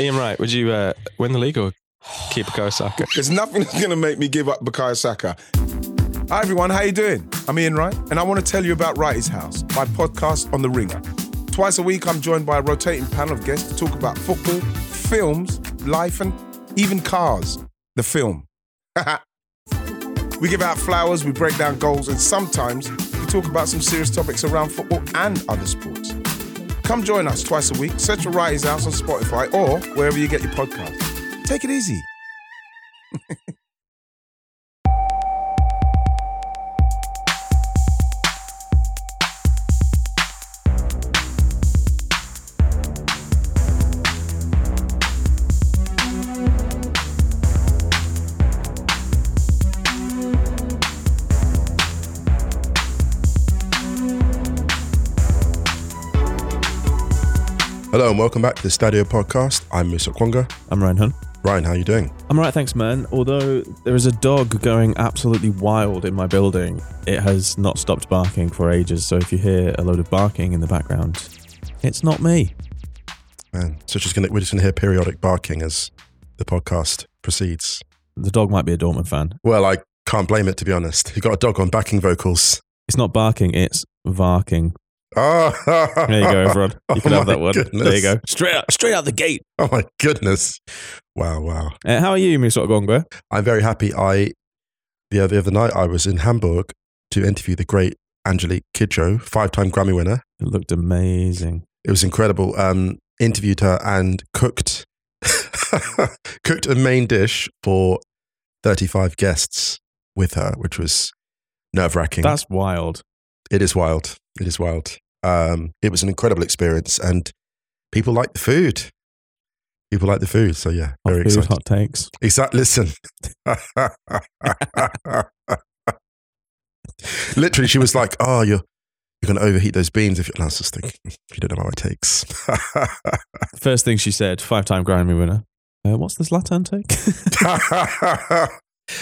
Ian Wright, would you uh, win the league or keep Bukayo Saka? There's nothing that's going to make me give up Bukayo Saka. Hi everyone, how you doing? I'm Ian Wright, and I want to tell you about Wrighty's House, my podcast on the Ringer. Twice a week, I'm joined by a rotating panel of guests to talk about football, films, life, and even cars. The film. we give out flowers, we break down goals, and sometimes we talk about some serious topics around football and other sports. Come join us twice a week. Search for Wrighty's House on Spotify or wherever you get your podcast. Take it easy. Hello and welcome back to the Stadio podcast. I'm Musa Okwonga. I'm Ryan Hunn. Ryan, how are you doing? I'm right, thanks, man. Although there is a dog going absolutely wild in my building, it has not stopped barking for ages. So if you hear a load of barking in the background, it's not me. Man, so just gonna, we're just going to hear periodic barking as the podcast proceeds. The dog might be a Dortmund fan. Well, I can't blame it, to be honest. You got a dog on backing vocals. It's not barking, it's varking. Oh, There you go, everyone. You Oh can have that one. goodness. There you go. Straight out, straight out the gate. Oh my goodness! Wow, wow. Uh, how are you, Miss Gwangwa? I'm very happy. I the other, the other night I was in Hamburg to interview the great Angelique Kidjo, five-time Grammy winner. It looked amazing. It was incredible. Um, interviewed her and cooked cooked a main dish for 35 guests with her, which was nerve wracking. That's wild. It is wild. It is wild. Um, it was an incredible experience, and people like the food. People like the food, so yeah, Hot very food, excited. hot takes. Exactly. Listen. Literally, she was like, "Oh, you're you're going to overheat those beans." If you, and I was just thinking, you don't know how it takes. First thing she said, five-time Grammy winner. Uh, what's the Zlatan take?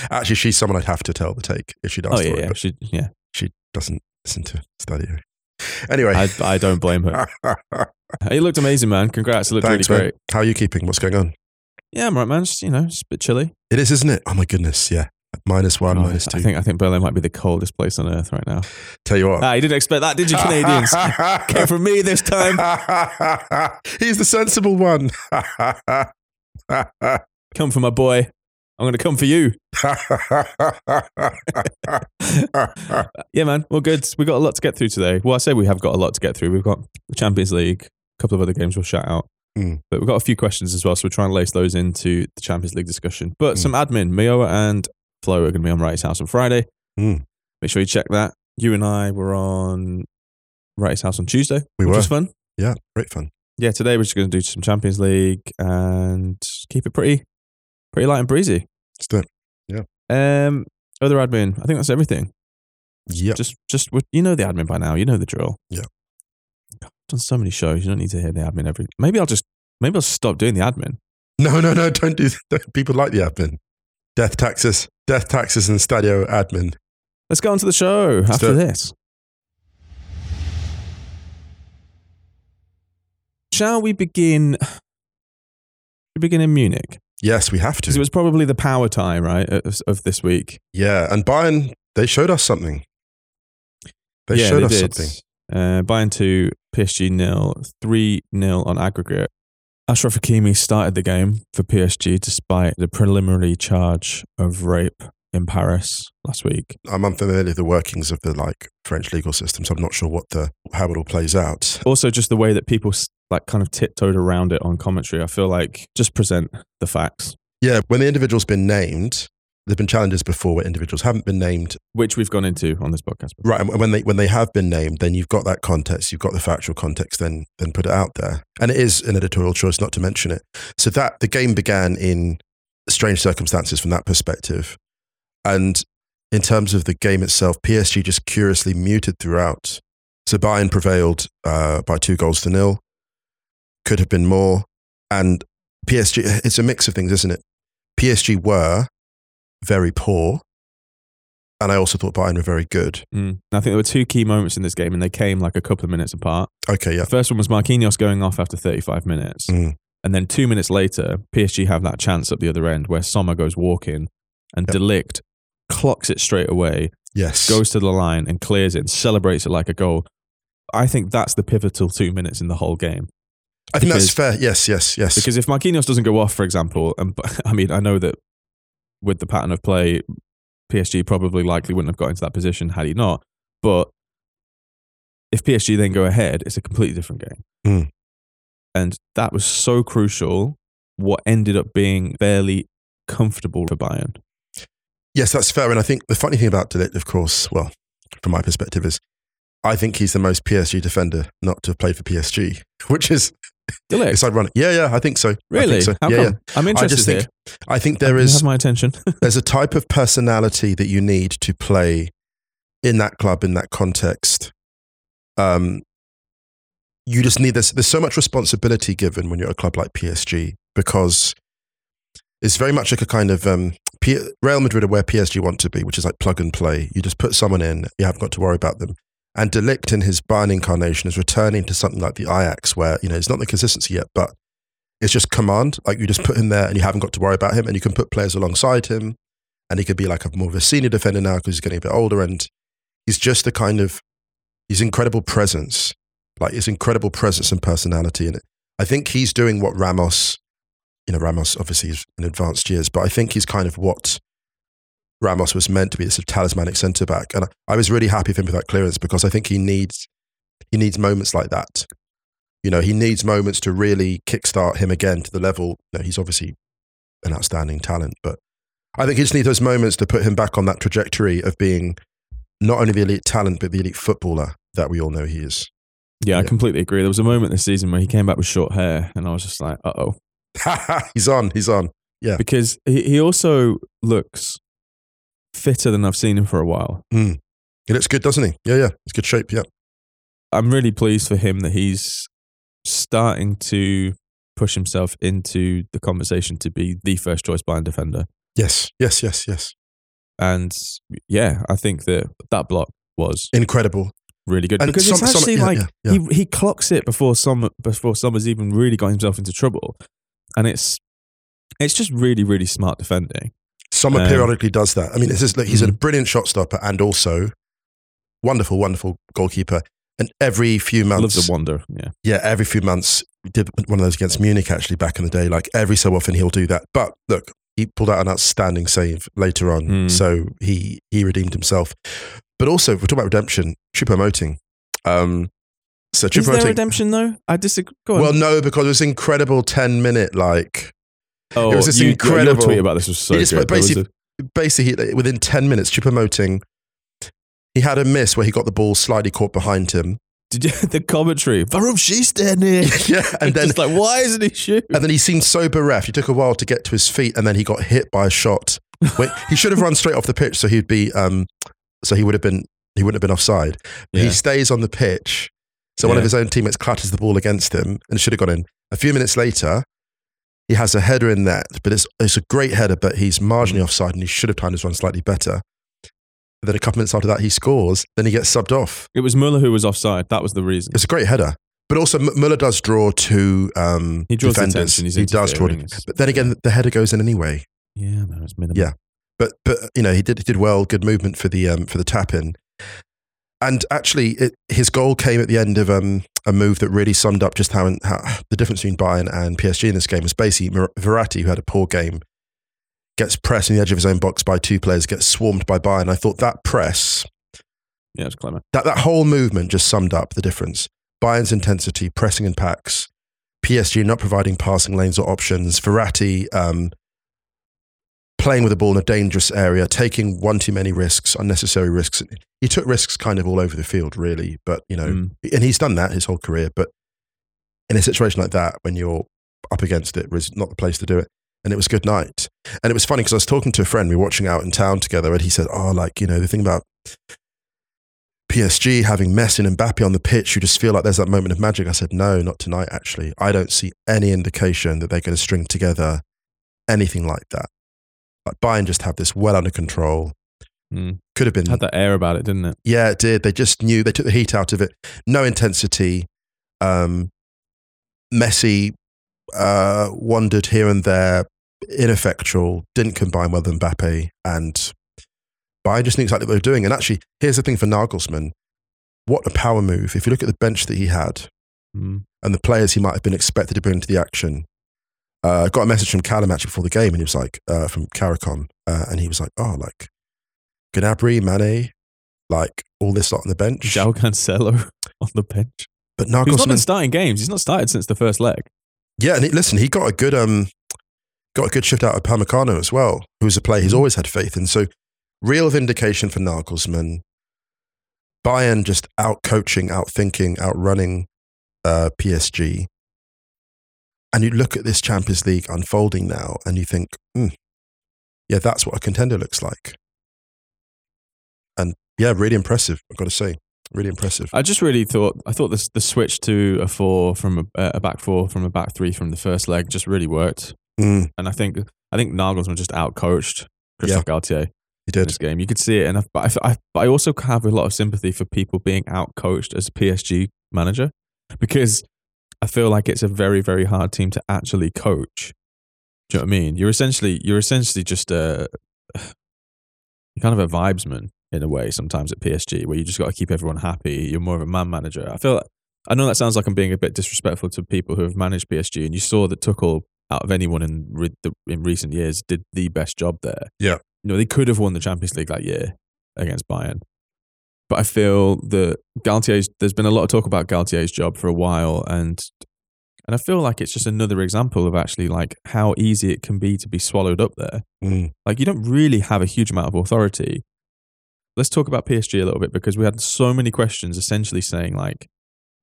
Actually, she's someone I'd have to tell the take if she'd asked oh for yeah, it, yeah. She, yeah. she doesn't listen to Stadio. Anyway, I, I don't blame her. It looked amazing, man. Congrats. It looked thanks, really man. great. How are you keeping? What's going on? Yeah, I'm right, man. Just, you know, just a bit chilly. It is, isn't it? Oh my goodness, yeah. Minus one, Oh, minus two. I think I think Berlin might be the coldest place on earth right now. Tell you what. Ah, you didn't expect that, did you, Canadians? Came from me this time. He's the sensible one. Come for my boy. I'm going to come for you. Yeah, man. Well, good. We've got a lot to get through today. Well, I say we have got a lot to get through. We've got the Champions League, a couple of other games we'll shout out. Mm. But we've got a few questions as well, so we're trying to lace those into the Champions League discussion. But Mm. some admin. Mioa and Flo are going to be on Wrighty's House on Friday. Mm. Make sure you check that. You and I were on Wrighty's House on Tuesday, We which were. was fun. yeah, great fun. Yeah, today we're just going to do some Champions League and keep it pretty, pretty light and breezy. Let's do it. Um, other admin. I think that's everything. Yeah. Just, just you know the admin by now. You know the drill. Yeah. I've done so many shows. You don't need to hear the admin every. Maybe I'll just, maybe I'll stop doing the admin. No, no, no, don't do that. People like the admin. Death taxes, death taxes and Stadio admin. Let's go on to the show Let's after this. Shall we begin? We begin in Munich Yes, we have because it was probably the power tie, right, of, of this week. Yeah, and Bayern, they showed us something. They yeah, showed they us did. something. Uh, Bayern two, PSG nil, three nil on aggregate. Achraf Hakimi started the game for PSG despite the preliminary charge of rape in Paris last week. I'm unfamiliar with the workings of the like French legal system, so I'm not sure what the how it all plays out. Also, just the way that people like kind of tiptoed around it on commentary. I feel like just present the facts, Yeah, when the individual's been named, there've been challenges before where individuals haven't been named. which we've gone into on this podcast. before. Right, and when they when they have been named, then you've got that context, you've got the factual context, then then put it out there. And it is an editorial choice not to mention it. So that the game began in strange circumstances from that perspective. And in terms of the game itself, PSG just curiously muted throughout. So Bayern prevailed uh, by two goals to nil. Could have been more. And PSG, it's a mix of things, isn't it? PSG were very poor. And I also thought Bayern were very good. Mm. I think there were two key moments in this game, and they came like a couple of minutes apart. Okay, yeah. The first one was Marquinhos going off after 35 minutes, Mm. And then two minutes later, PSG have that chance at the other end where Sommer goes walking and Yep. De Ligt clocks it straight away, Yes. goes to the line and clears it and celebrates it like a goal. I think that's the pivotal two minutes in the whole game. I think that's fair. Yes, yes, yes. Because if Marquinhos doesn't go off, for example, and I mean, I know that with the pattern of play, PSG probably likely wouldn't have got into that position had he not. But if PSG then go ahead, it's a completely different game. Mm. And that was so crucial. What ended up being fairly comfortable for Bayern. Yes, that's fair. And I think the funny thing about De Ligt, of course, well, from my perspective, is I think he's the most PSG defender not to have played for PSG, which is De Ligt, it's ironic. Yeah, yeah, I think so. I really? think so. How yeah, come? I'm interested I just think here. I think there You have my attention. there's a type of personality that you need to play in that club in that context. Um, you just need this. There's so much responsibility given when you're at a club like PSG because it's very much like a kind of um, Real Madrid are where PSG want to be, which is like plug and play. You just put someone in, you haven't got to worry about them. And De Ligt in his Bayern incarnation is returning to something like the Ajax, where you know it's not the consistency yet, but it's just command. Like you just put him there, and you haven't got to worry about him, and you can put players alongside him, and he could be like a more of a senior defender now because he's getting a bit older, and he's just the kind of his incredible presence, like his incredible presence and personality, and I think he's doing what Ramos, you know, Ramos obviously is in advanced years, but I think he's kind of what Ramos was meant to be, this sort of talismanic centre back, and I, was really happy for him with that clearance because I think he needs he needs moments like that. You know, he needs moments to really kickstart him again to the level. You know, he's obviously an outstanding talent, but I think he just needs those moments to put him back on that trajectory of being not only the elite talent, but the elite footballer that we all know he is. yeah, I completely agree. There was a moment this season where he came back with short hair, and I was just like, uh oh. he's on, he's on. Yeah. Because he, he also looks fitter than I've seen him for a while. Hmm. He looks good, doesn't he? Yeah, yeah. He's good shape, yeah. I'm really pleased for him that he's starting to push himself into the conversation to be the first choice blind defender. Yes, yes, yes, yes. And yeah, I think that that block was Incredible. really good And because some- it's some- actually yeah, like yeah, yeah. he he clocks it before some before Sommer's even really got himself into trouble, and it's it's just really really smart defending. Sommer Um, periodically does that. I mean, this is, look, he's a brilliant shot stopper and also wonderful, wonderful goalkeeper. And every few months, Loves a wonder, yeah. yeah, every few months, we did one of those against Munich actually back in the day. Like every so often, he'll do that. But look, he pulled out an outstanding save later on, Mm. so he he redeemed himself. But also, if we're talking about redemption, Choupo-Moting. Um, so Is there redemption though? I disagree. Go on. Well, no, because it was incredible ten minute like oh, it was this you, incredible- Your tweet about this was so He just- good. There was basically- basically within 10 minutes, Choupo-Moting, he had a miss where he got the ball slightly caught behind him. Did you the commentary? Varum she's there, Nick. yeah, and then just like, why isn't he shooting? and then he seemed so bereft. He took a while to get to his feet, and then he got hit by a shot. Wait, he should have run straight off the pitch, so he'd be, um, so he would have been, he wouldn't have been offside. But He stays on the pitch, so one of his own teammates clatters the ball against him, and should have gone in. A few minutes later, he has a header in net, but it's it's a great header, but he's marginally offside, and he should have timed his run slightly better. But then a couple minutes after that, he scores. Then he gets subbed off. It was Muller who was offside. That was the reason. It's a great header. But also, M- Muller does draw two um, He draws defenders. attention. He does draw. But then again, the header goes in anyway. Yeah, no, it's minimal. Yeah. But but you know, he did he did well. Good movement for the um, for the tap in. And actually, it, his goal came at the end of um, a move that really summed up just how, how the difference between Bayern and PSG in this game was basically Ver- Verratti, who had a poor game, gets pressed in the edge of his own box by two players, gets swarmed by Bayern. I thought that press, yeah, it was clever. that, that whole movement just summed up the difference. Bayern's intensity, pressing in packs, PSG not providing passing lanes or options, Verratti um, playing with the ball in a dangerous area, taking one too many risks, unnecessary risks. He took risks kind of all over the field, really. But, you know, Mm. and he's done that his whole career. But in a situation like that, when you're up against it, was not the place to do it. And it was good night. And it was funny because I was talking to a friend, we were watching out in town together, and he said, Oh, like, you know, the thing about PSG having Messi and Mbappe on the pitch, you just feel like there's that moment of magic. I said, No, not tonight, actually. I don't see any indication that they're going to string together anything like that. Like Bayern just have this well under control. Mm. Could have been Had that air about it, didn't it? yeah, it did. They just knew they took the heat out of it. No intensity. Um, Messi uh, wandered here and there, ineffectual, didn't combine well with Mbappe, and Bayern just knew exactly what they were doing. And actually, here's the thing for Nagelsmann: what a power move! If you look at the bench that he had Mm. and the players he might have been expected to bring into the action, uh, I got a message from Callum actually before the game, and he was like, uh, from Caricom, uh, and he was like, oh, like Gnabry, Mane, like all this lot on the bench. João Cancelo on the bench. But He's not been starting games. He's not started since the first leg. yeah, and he, listen, he got a good um, got a good shift out of Upamecano as well, who's a player he's Mhm. always had faith in. So, real vindication for Nagelsmann. Bayern just out coaching, out thinking, outrunning uh, PSG. And you look at this Champions League unfolding now, and you think, hmm, yeah, that's what a contender looks like. And yeah, really impressive. I've got to say, really impressive. I just really thought I thought this the switch to a four from a, a back four from a back three from the first leg just really worked. Mm, And I think I think Nagelsmann just outcoached Christophe Galtier he in did. this game. You could see it, and I, but I, I, but I also have a lot of sympathy for people being outcoached as a PSG manager because I feel like it's a very very hard team to actually coach. Do you know what I mean? You're essentially you're essentially just a kind of a vibesman in a way sometimes at PSG where you just got to keep everyone happy. You're more of a man manager. I feel like, I know that sounds like I'm being a bit disrespectful to people who have managed PSG, and you saw that Tuchel out of anyone in re- the, in recent years did the best job there. Yeah. you know they could have won the Champions League that year against Bayern, but I feel that Galtier's. There's been a lot of talk about Galtier's job for a while, and and I feel like it's just another example of actually like how easy it can be to be swallowed up there. Mm, Like you don't really have a huge amount of authority. Let's talk about PSG a little bit because we had so many questions essentially saying like,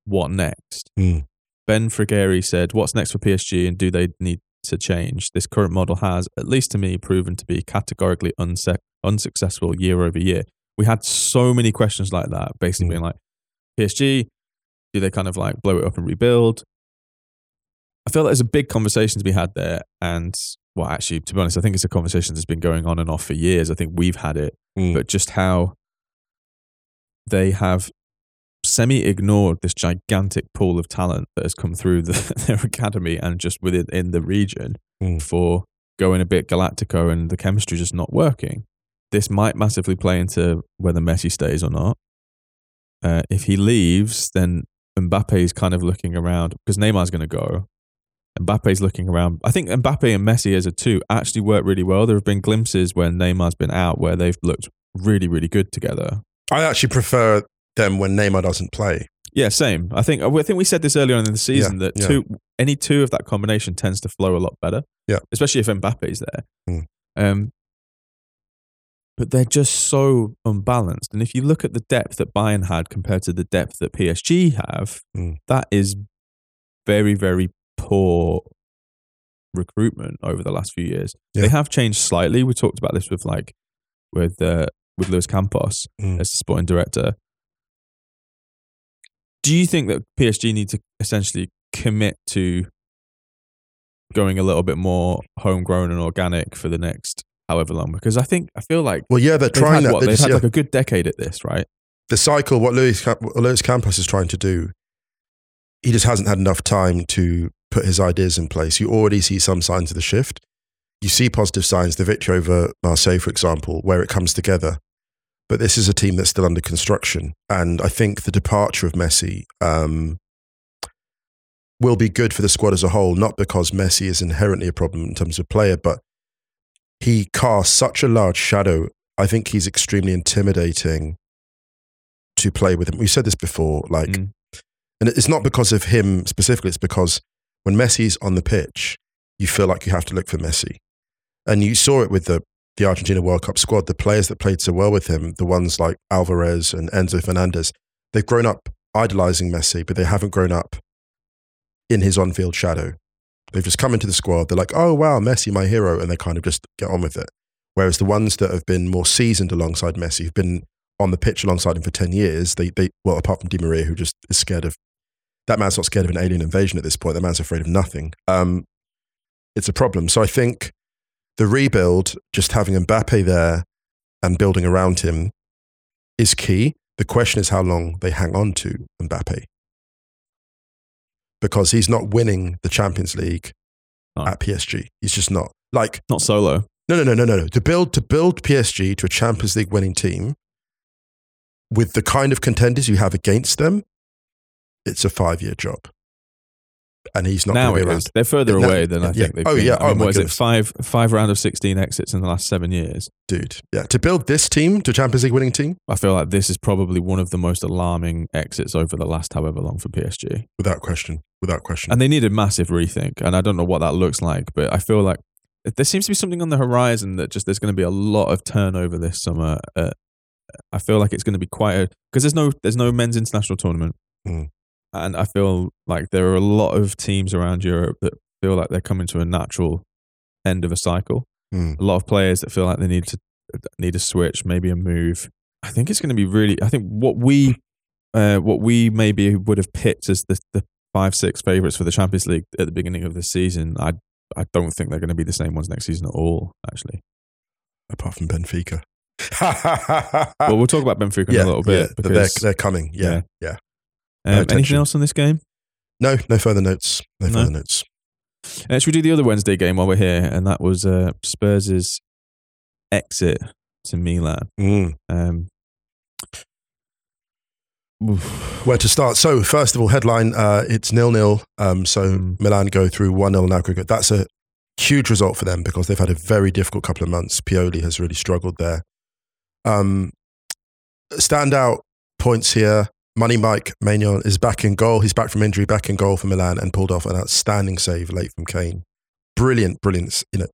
what next? mm, Ben Frigeri said, what's next for PSG and do they need to change? This current model has, at least to me, proven to be categorically unse- unsuccessful year over year. We had so many questions like that, basically Mm. being like, PSG, do they kind of like blow it up and rebuild? I feel like there's a big conversation to be had there. And well, actually, to be honest, I think it's a conversation that's been going on and off for years. I think we've had it, mm. but just how they have semi ignored this gigantic pool of talent that has come through the, their academy and just within in the region Mm. for going a bit galactico and the chemistry just not working. This might massively play into whether Messi stays or not. Uh, if he leaves, then Mbappe is kind of looking around because Neymar's going to go. Mbappe's looking around. I think Mbappe and Messi as a two actually work really well. There have been glimpses when Neymar's been out where they've looked really, really good together. I actually prefer them when Neymar doesn't play. Yeah, same. I think I think we said this earlier on in the season Yeah, that yeah. two any two of that combination tends to flow a lot better. Yeah. especially if Mbappe's there. Mm. Um, but they're just so unbalanced. And if you look at the depth that Bayern had compared to the depth that PSG have, Mm. that is very very poor recruitment over the last few years. Yeah. They have changed slightly. We talked about this with like with uh, with Luis Campos Mm. as the sporting director. Do you think that PSG need to essentially commit to going a little bit more homegrown and organic for the next however long? Because I think I feel like Well, yeah, they're trying had, that. what, They they've just- had yeah. like a good decade at this, right? the cycle, what Cam- what Luis Campos is trying to do, he just hasn't had enough time to put his ideas in place. You already see some signs of the shift. You see positive signs, the victory over Marseille, for example, where it comes together. But this is a team that's still under construction. And I think the departure of Messi um, will be good for the squad as a whole, not because Messi is inherently a problem in terms of player, but he casts such a large shadow. I think he's extremely intimidating to play with him. We said this before, like, Mm. and it's not because of him specifically. It's because when Messi's on the pitch, you feel like you have to look for Messi, and you saw it with the the Argentina World Cup squad. The players that played so well with him, the ones like Alvarez and Enzo Fernandez, they've grown up idolizing Messi, but they haven't grown up in his on-field shadow. They've just come into the squad. They're like, "Oh wow, Messi, my hero," and they kind of just get on with it. Whereas the ones that have been more seasoned alongside Messi, who've been on the pitch alongside him for 10 years, they, they well, apart from Di Maria, who just is scared of that man's not scared of an alien invasion at this point. That man's afraid of nothing. Um, it's a problem. So I think the rebuild, just having Mbappe there and building around him is key. The question is how long they hang on to Mbappe. Because he's not winning the Champions League No. at PSG. He's just not. Like Not solo. no, no, no, no, no, no. To build to build PSG to a Champions League winning team with the kind of contenders you have against them, it's a five year job, and he's not now going to be around. is. They're further No, away than I yeah. think they've Oh, been. yeah. I mean, Oh, is it? Five five round of sixteen exits in the last seven years. dude. Yeah, to build this team to a Champions League winning team, I feel like this is probably one of the most alarming exits over the last however long for PSG. without question, without question. And they need a massive rethink. And I don't know what that looks like, but I feel like there seems to be something on the horizon that just there's going to be a lot of turnover this summer. Uh, I feel like it's going to be quite a because there's no there's no men's international tournament, Mm. And I feel like there are a lot of teams around Europe that feel like they're coming to a natural end of a cycle. Mm. A lot of players that feel like they need to need a switch, maybe a move. I think it's going to be really. I think what we uh, what we maybe would have picked as the, the five six favorites for the Champions League at the beginning of the season. I I don't think they're going to be the same ones next season at all. Actually, apart from Benfica. well, we'll talk about Benfica in a little bit yeah, they're, because they're coming. Yeah, yeah. Um, anything attention. else on this game? No, no further notes. No, No. further notes. Uh, should we do the other Wednesday game while we're here? And that was uh, Spurs' exit to Milan. Mm. Um. Where to start? So, first of all, headline: uh, it's nil nil. Um, so Mm. Milan go through one 0 in aggregate. That's a huge result for them because they've had a very difficult couple of months. Pioli has really struggled there. Um, standout points here. Money Mike Maignan is back in goal. He's back from injury, back in goal for Milan, and pulled off an outstanding save late from Kane. Brilliant, brilliant, you know,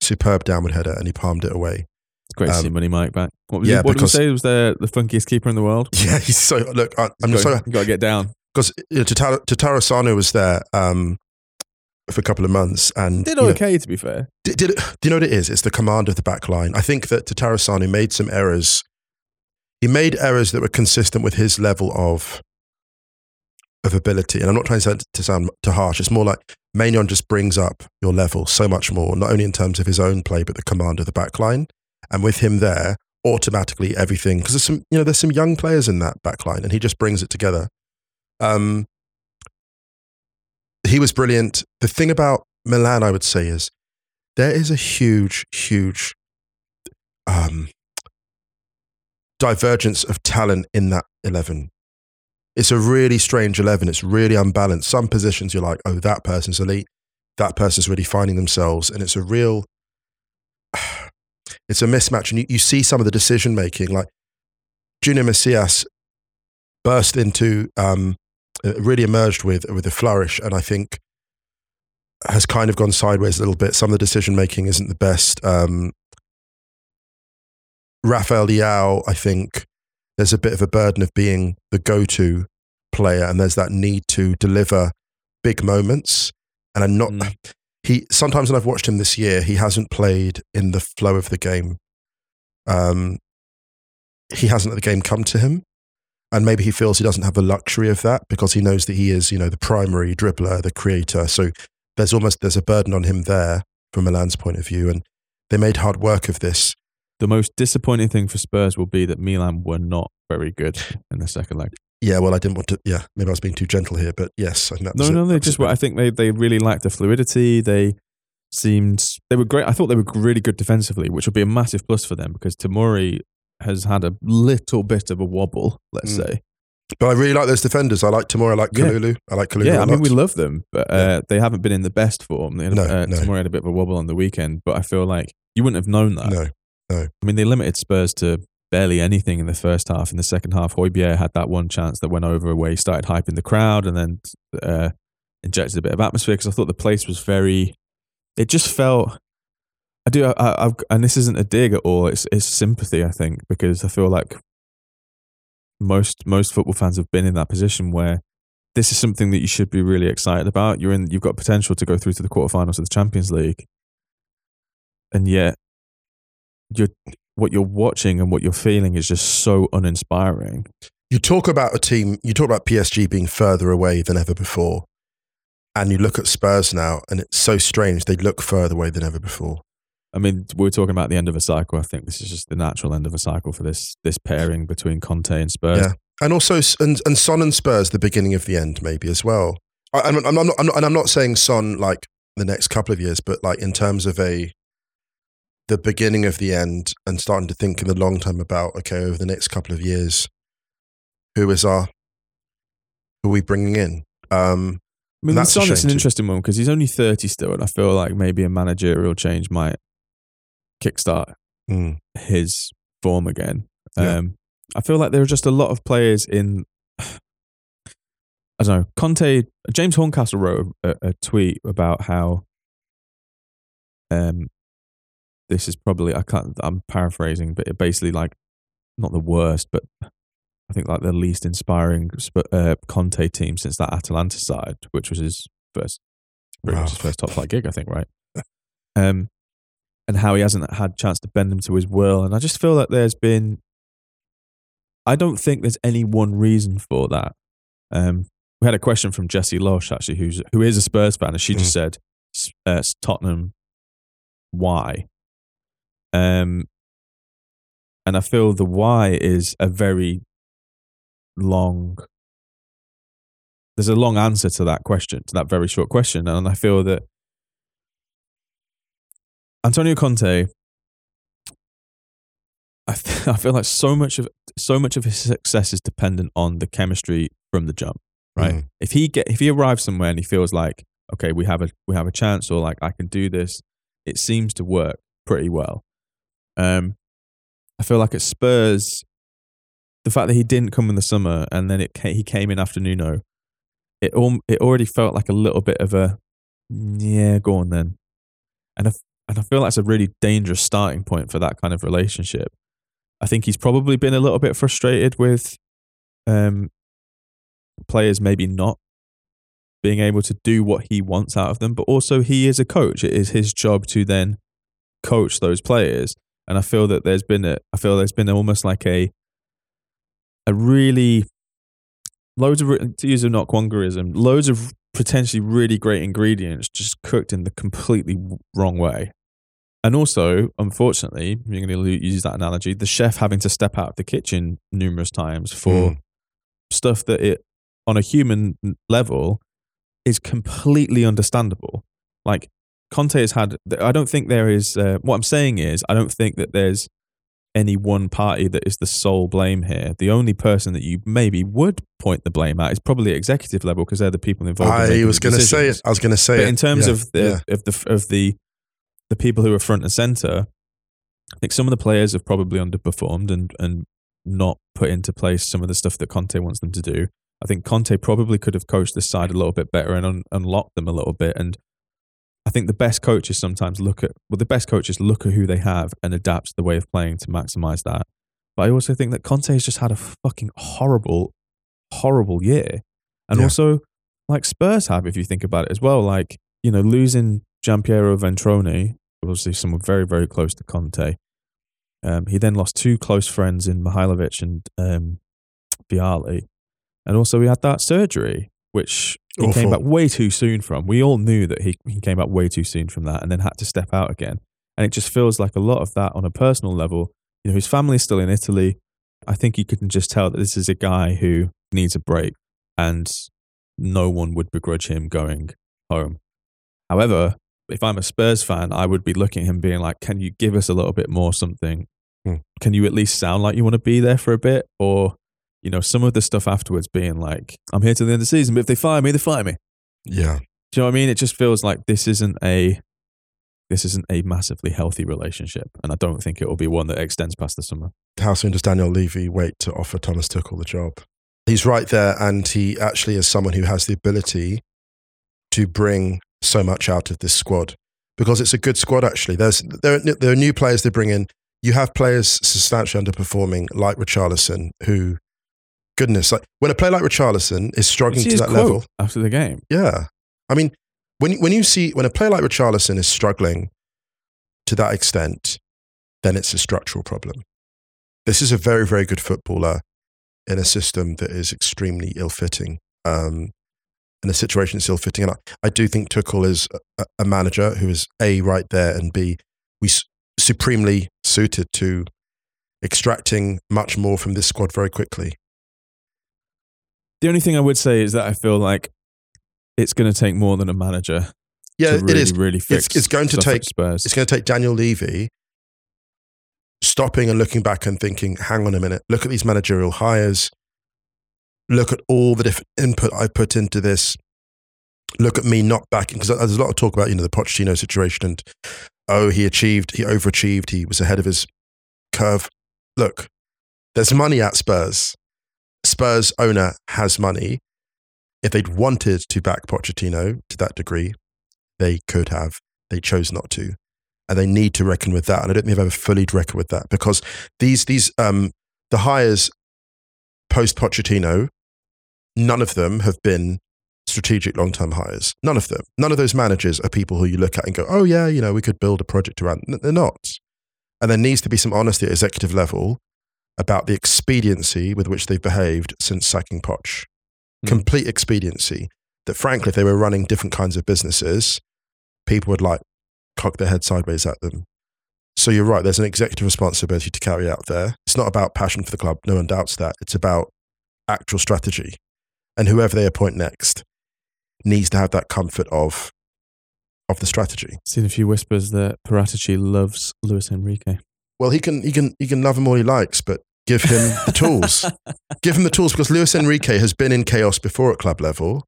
superb downward header, and he palmed it away. It's great to see Um, Money Mike back. What was yeah, he, what because- did we say? Was there the funkiest keeper in the world? Yeah, he's so look. I, I'm got, so got to get down. because you know, Tataro Tatarusanu was there um, for a couple of months, and Did you know, okay, to be fair. did, did it, do you know what it is? It's the command of the back line. I think that Tatarusanu made some errors. He made errors that were consistent with his level of of ability, and I'm not trying to sound, to sound too harsh. It's more like Maignan just brings up your level so much more, not only in terms of his own play, but the command of the back line. And with him there, automatically everything because there's some you know there's some young players in that back line, and he just brings it together. Um, he was brilliant. The thing about Milan, I would say, is there is a huge, huge um, divergence of talent in that 11. It's a really strange 11. It's really unbalanced. Some positions you're like, oh, that person's elite. That person's really finding themselves. And it's a real, it's a mismatch. And you, you see some of the decision making, like Junior Messias burst into, um, uh, really emerged with, with a flourish. And I think has kind of gone sideways a little bit. Some of the decision making isn't the best. Um, Rafael Leao, I think there's a bit of a burden of being the go-to player, and there's that need to deliver big moments. And I'm not. Mm. He sometimes when I've watched him this year, he hasn't played in the flow of the game. Um, he hasn't let the game come to him, and maybe he feels he doesn't have the luxury of that because he knows that he is, you know, the primary dribbler, the creator. So there's almost there's a burden on him there from Milan's point of view, and they made hard work of this. The most disappointing thing for Spurs will be that Milan were not very good in the second leg. Yeah, well, I didn't want to. Yeah, maybe I was being too gentle here, but yes, I think that No, was it. no, they just were. I think they, they really lacked the fluidity. They seemed they were great. I thought they were really good defensively, which would be a massive plus for them because Tamori has had a little bit of a wobble. Let's Mm. say, But I really like those defenders. I like Tamori. I like Yeah. Kalulu. I like Kalulu. yeah. I mean, we love them, but uh, Yeah. they haven't been in the best form. They No, uh, no. Tamori had a bit of a wobble on the weekend, but I feel like you wouldn't have known that. no. I mean, they limited Spurs to barely anything in the first half. In the second half, Højbjerg had that one chance that went over where he started hyping the crowd and then uh, injected a bit of atmosphere because I thought the place was very. It just felt. I do, I, I've, and this isn't a dig at all. It's it's sympathy, I think, because I feel like most most football fans have been in that position where this is something that you should be really excited about. You're in, you've got potential to go through to the quarterfinals of the Champions League, and yet you're what you're watching and what you're feeling is just so uninspiring. You talk about a team. You talk about PSG being further away than ever before, and you look at Spurs now, and it's so strange. They look further away than ever before. I mean, we are talking about the end of a cycle. I think this is just the natural end of a cycle for this this pairing between Conte and Spurs. Yeah. And also, and, and Son and Spurs, the beginning of the end, maybe as well. I, I'm, I'm, not, I'm not, and I'm not saying Son like the next couple of years, but like in terms of a the beginning of the end and starting to think in the long term about okay, over the next couple of years, who is our who are we bringing in? Um, I mean, That's Son shame an interesting one because he's only 30 still, and I feel like maybe a managerial change might kickstart mm, his form again. Yeah. Um, I feel like there are just a lot of players in. I don't know. Conte, James Horncastle wrote a, a tweet about how. Um, this is probably I can't. I'm paraphrasing, but it basically like not the worst, but I think like the least inspiring uh, Conte team since that Atalanta side, which was his first, much his first top flight gig, I think, right? Um, and how he hasn't had chance to bend them to his will, and I just feel like there's been. I don't think there's any one reason for that. Um, we had a question from Jesse Losh actually, who's who is a Spurs fan, and she just said, s- uh, "Tottenham, why?" Um, and I feel the why is a very long. There's a long answer to that question, to that very short question, and I feel that Antonio Conte. I, th- I feel like so much of so much of his success is dependent on the chemistry from the jump, right? Mm. If he get if he arrives somewhere and he feels like okay, we have a we have a chance, or like I can do this, it seems to work pretty well. Um, I feel like at Spurs, the fact that he didn't come in the summer and then it ca- he came in after Nuno, it al- it already felt like a little bit of a yeah, go on then, and I, and I feel that's a really dangerous starting point for that kind of relationship. I think he's probably been a little bit frustrated with um, players maybe not being able to do what he wants out of them, but also he is a coach. It is his job to then coach those players. And I feel that there's been a, I feel there's been almost like a, a really, loads of, to use a not quangerism, loads of potentially really great ingredients just cooked in the completely wrong way. And also, unfortunately, you're going to use that analogy, the chef having to step out of the kitchen numerous times for Mm. stuff that it, on a human level, is completely understandable. Like Conte has had, I don't think there is, uh, what I'm saying is, I don't think that there's any one party that is the sole blame here. The only person that you maybe would point the blame at is probably executive level because they're the people involved. in I making was going to say it. I was going to say But it. in terms Yeah, of the yeah. of the of the the people who are front and center, I think some of the players have probably underperformed and and not put into place some of the stuff that Conte wants them to do. I think Conte probably could have coached this side a little bit better and un- unlocked them a little bit. And I think the best coaches sometimes look at well, the best coaches look at who they have and adapt the way of playing to maximize that. But I also think that Conte has just had a fucking horrible, horrible year, and Yeah. also like Spurs have, if you think about it as well. Like you know, losing Giampiero Ventrone, obviously someone very very close to Conte. Um, he then lost two close friends in Mihailovic and um, Vialli, and also he had that surgery, which he came back way too soon from. We all knew that he he came back way too soon from that, and then had to step out again. And it just feels like a lot of that on a personal level. You know, his family's still in Italy. I think you can just tell that this is a guy who needs a break, and no one would begrudge him going home. However, if I'm a Spurs fan, I would be looking at him being like, "Can you give us a little bit more something? Hmm. Can you at least sound like you want to be there for a bit?" Or, you know, some of the stuff afterwards being like, "I'm here till the end of the season, but if they fire me, they fire me." Yeah. Do you know what I mean? It just feels like this isn't a this isn't a massively healthy relationship, and I don't think it will be one that extends past the summer. How soon does Daniel Levy wait to offer Thomas Tuchel the job? He's right there, and he actually is someone who has the ability to bring so much out of this squad because it's a good squad. Actually, there's there are, there are new players they bring in. You have players substantially underperforming, like Richarlison, who, goodness, like when a player like Richarlison is struggling to that level, after the game. yeah. I mean, when when you see when a player like Richarlison is struggling to that extent, then it's a structural problem. This is a very very good footballer in a system that is extremely ill-fitting. Um, in a situation that's ill-fitting, and I, I do think Tuchel is a, a manager who is a right there and b we supremely suited to extracting much more from this squad very quickly. The only thing I would say is that I feel like it's going to take more than a manager Yeah, to it really, is. really fix. it's going to take- Spurs. It's going to take Daniel Levy stopping and looking back and thinking, hang on a minute, look at these managerial hires. Look at all the different input I put into this. Look at me not backing, because there's a lot of talk about, you know, the Pochettino situation and, oh, he achieved, he overachieved, he was ahead of his curve. Look, there's money at Spurs. Spurs owner has money. If they'd wanted to back Pochettino to that degree, they could have. They chose not to and they need to reckon with that. And I don't think they've ever fully reckoned with that because these these um the hires post Pochettino, none of them have been strategic long term hires. None of them. None of those managers are people who you look at and go, oh yeah, you know, we could build a project around. They're not. And there needs to be some honesty at executive level about the expediency with which they've behaved since sacking Poch. Hmm. Complete expediency. That frankly, if they were running different kinds of businesses, people would like cock their head sideways at them. So you're right. There's an executive responsibility to carry out there. It's not about passion for the club. No one doubts that. It's about actual strategy. And whoever they appoint next needs to have that comfort of of the strategy. Seen a few whispers that Paratici loves Luis Enrique. Well, he can he can he can love him all he likes, but give him the tools. give him the tools because Luis Enrique has been in chaos before at club level.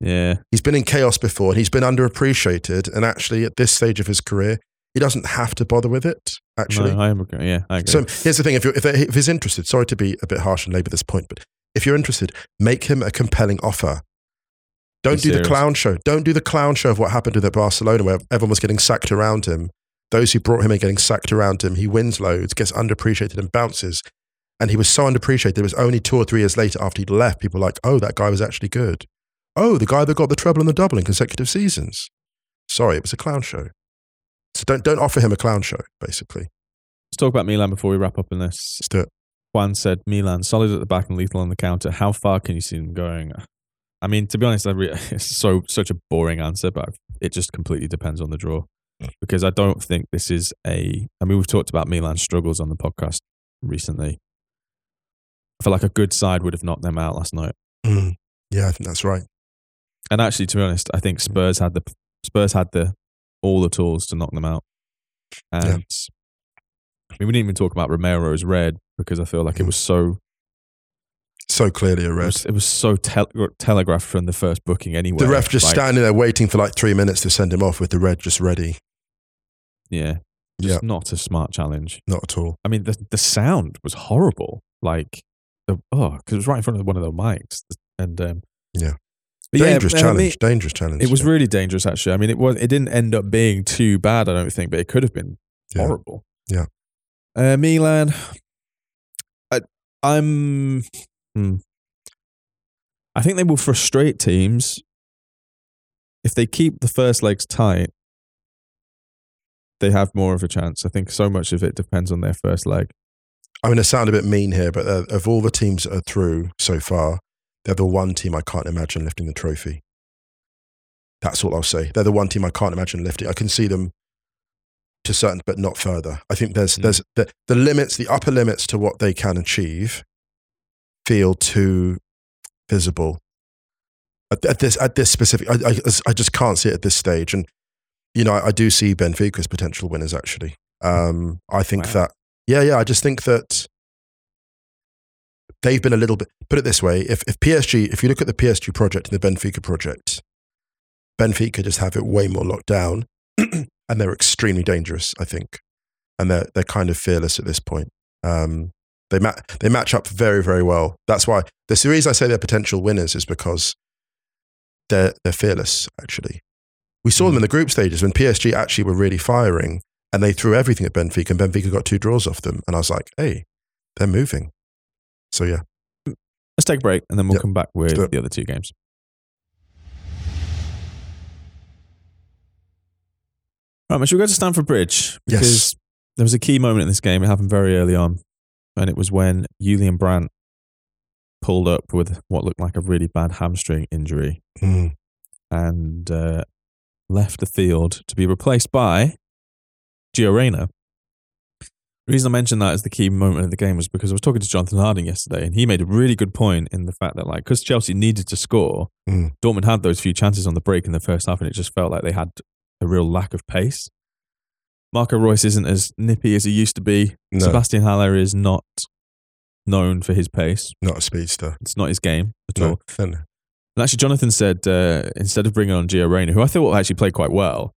Yeah, He's been in chaos before and he's been underappreciated. And actually, at this stage of his career, he doesn't have to bother with it. Actually, no, I am agree. Yeah, I agree. So here's the thing: if, you're, if, if he's interested, sorry to be a bit harsh and labour this point, but if you're interested, make him a compelling offer. Don't Be do the clown show. Don't do the clown show of what happened with Barcelona, where everyone was getting sacked around him. Those who brought him in getting sacked around him. He wins loads, gets underappreciated, and bounces. And he was so underappreciated. It was only two or three years later after he'd left, people were like, "Oh, that guy was actually good." Oh, the guy that got the treble and the double in consecutive seasons. Sorry, it was a clown show. So don't don't offer him a clown show. Basically, Let's talk about Milan before we wrap up in this. let's do it. Juan said Milan solid at the back and lethal on the counter. How far can you see them going? I mean, to be honest, I re- it's so such a boring answer, but it just completely depends on the draw. Because I don't think this is a. I mean, we've talked about Milan's struggles on the podcast recently. I feel like a good side would have knocked them out last night. Mm. Yeah, I think that's right. And actually, to be honest, I think Spurs had the Spurs had the all the tools to knock them out. And Yeah. I mean, we didn't even talk about Romero's red because I feel like it Mm. was so So clearly a it red. was, it was so tel- telegraphed from the first booking anyway. The ref just Like, standing there waiting for like three minutes to send him off with the red just ready. Yeah, Yeah. just not a smart challenge. Not at all. I mean, the the sound was horrible. Like the oh, because it was right in front of one of the mics, and um, Yeah. Dangerous I challenge. mean, dangerous challenge. it was yeah. really dangerous, actually. I mean, it was. It didn't end up being too bad, I don't think, but it could have been Yeah. horrible. Yeah. Uh, Milan. I, I'm. Hmm. I think they will frustrate teams if they keep the first legs tight. They have more of a chance. I think so much of it depends on their first leg. I'm going to sound a bit mean here, but uh, of all the teams that are through so far, they're the one team I can't imagine lifting the trophy. That's all I'll say. They're the one team I can't imagine lifting. I can see them to certain, but not further. I think there's Mm. there's the, the limits, the upper limits to what they can achieve, feel too visible. At, at this at this specific, I, I I just can't see it at this stage. And you know, I, I do see Benfica as potential winners. Actually, um, I think Wow. that yeah, yeah. I just think that they've been a little bit. Put it this way: if if PSG, if you look at the PSG project and the Benfica project, Benfica just have it way more locked down, and they're extremely dangerous. I think, and they're they're kind of fearless at this point. Um, they ma- they match up very very well. That's why the series I say they're potential winners is because they're they're fearless. Actually, we saw them in the group stages when PSG actually were really firing, and they threw everything at Benfica, and Benfica got two draws off them, and I was like, hey, they're moving. So yeah, Let's take a break and then we'll Yep. come back with the other two games. Right, man, should we go to Stamford Bridge? Yes. Because there was a key moment in this game. It happened very early on. And it was when Julian Brandt pulled up with what looked like a really bad hamstring injury Mm. and uh, left the field to be replaced by Gio Reyna, The reason I mentioned that as the key moment of the game was because I was talking to Jonathan Harding yesterday, and he made a really good point in the fact that, like, because Chelsea needed to score, Mm. Dortmund had those few chances on the break in the first half, and it just felt like they had a real lack of pace. Marco Reus isn't as nippy as he used to be. No. Sebastian Haller is not known for his pace. Not a speedster. It's not his game at No. all. no. And actually, Jonathan said uh, instead of bringing on Gio Reyna, who I thought actually played quite well,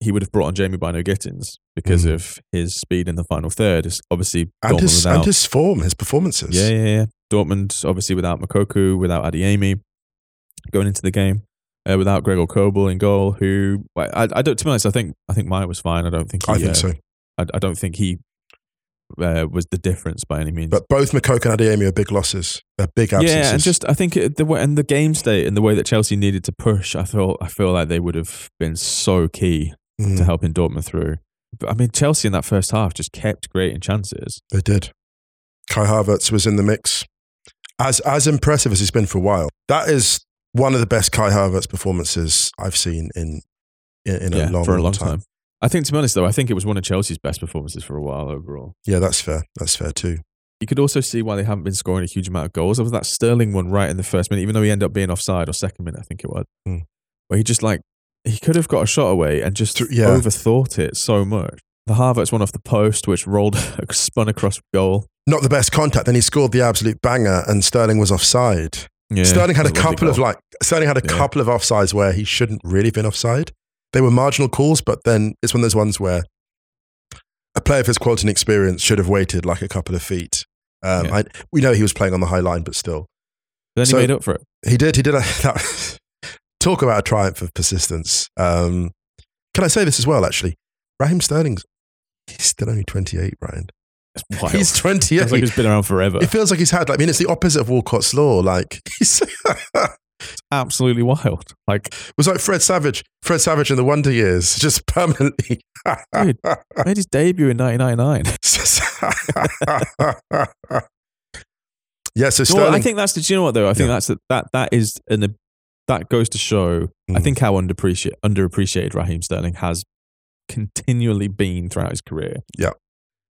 he would have brought on Jamie Bynoe-Gittens because Mm. of his speed in the final third. It's obviously And Dortmund his, without. and his form, his performances. yeah, yeah, yeah. Dortmund obviously without Moukoko, without Adeyemi going into the game, uh, without Gregor Kobel in goal. Who I, I don't. To be honest, I think I think Meyer was fine. I don't think he, I think uh, so. I, I don't think he uh, was the difference by any means. But both Moukoko and Adeyemi are big losses. They're big absences. Yeah, and just I think it, the way and the game state and the way that Chelsea needed to push, I feel I feel like they would have been so key Mm, to helping Dortmund through. But I mean, Chelsea in that first half just kept creating chances. they did. Kai Havertz was in the mix. As as impressive as he's been for a while. That is one of the best Kai Havertz performances I've seen in in, in yeah, a long, for a long time. time. I think, to be honest, though, I think it was one of Chelsea's best performances for a while overall. Yeah, that's fair. That's fair too. You could also see why they haven't been scoring a huge amount of goals. There was that Sterling one right in the first minute, even though he ended up being offside or second minute, I think it was, Hmm. where he just like he could have got a shot away and just yeah. overthought it so much. The Havertz one off the post, which rolled spun across goal. Not the best contact. Then he scored the absolute banger, and Sterling was offside. Yeah, Sterling had a it was lovely couple of like Sterling had a Yeah. couple of offsides where he shouldn't really have been offside. They were marginal calls, but then it's one of those ones where a player of his quality and experience should have waited like a couple of feet. Um, Yeah. I, we know he was playing on the high line, but still, But then so- he made up for it. he did. He did. A, that, talk about a triumph of persistence. Um, can I say this as well? Actually, Raheem Sterling's he's still only twenty eight. Ryan, It's wild. he's twenty Feels like it's been around forever. it feels like he's had. Like, I mean, it's the opposite of Walcott's law. Like he's. Absolutely wild. Like It was like Fred Savage, Fred Savage in the Wonder Years, just permanently. Dude. made his debut in 1999. yeah, so Well, Sterling. I think that's the. Do you know what though? I think Yeah. that's the, that. That is an. That goes to show. I Mm. think how underappreciated underappreciated Raheem Sterling has continually been throughout his career. Yeah.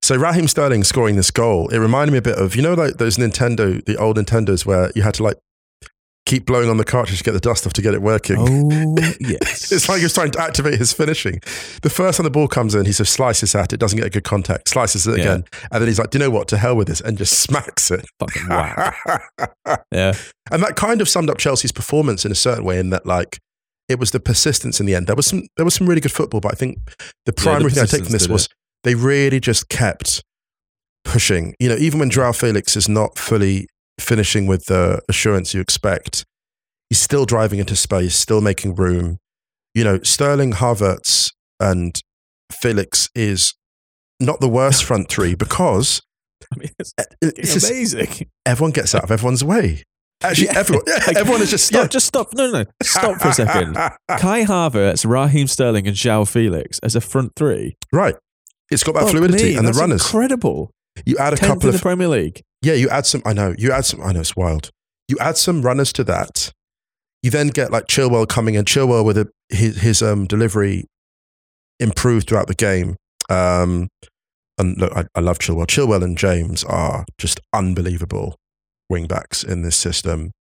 So Raheem Sterling scoring this goal, it reminded me a bit of you know like those Nintendo, the old Nintendos where you had to like keep blowing on the cartridge to get the dust off to get it working. Oh yes, It's like he was trying to activate his finishing. The first time the ball comes in, he sort of slices at it, doesn't get a good contact, slices it Yeah. again, and then he's like, "Do you know what? To hell with this," and just smacks it. fucking wow. Yeah, And that kind of summed up Chelsea's performance in a certain way, in that like it was the persistence in the end. There was some there was some really good football, but I think the primary thing I take from this was they really just kept pushing. You know, even when Joao Felix is not fully finishing with the assurance you expect, he's still driving into space, still making room. You know, Sterling, Havertz, and Felix is not the worst front three because I mean it's, it's just, amazing. everyone gets out of everyone's way. Actually, Yeah. everyone, yeah, Like, everyone is just Stop, yeah. just stop. No, no, no. Stop for a second. Kai Havertz, Raheem Sterling, and Joao Felix as a front three. Right. It's got that Fuck fluidity me, and the runners. Incredible. You add a Tenth couple in the of Premier League. Yeah. You add some. I know. You add some. I know it's wild. You add some runners to that. You then get like Chilwell coming in. Chilwell with a, his his um delivery improved throughout the game. Um, and look, I, I love Chilwell. Chilwell and James are just unbelievable wingbacks in this system.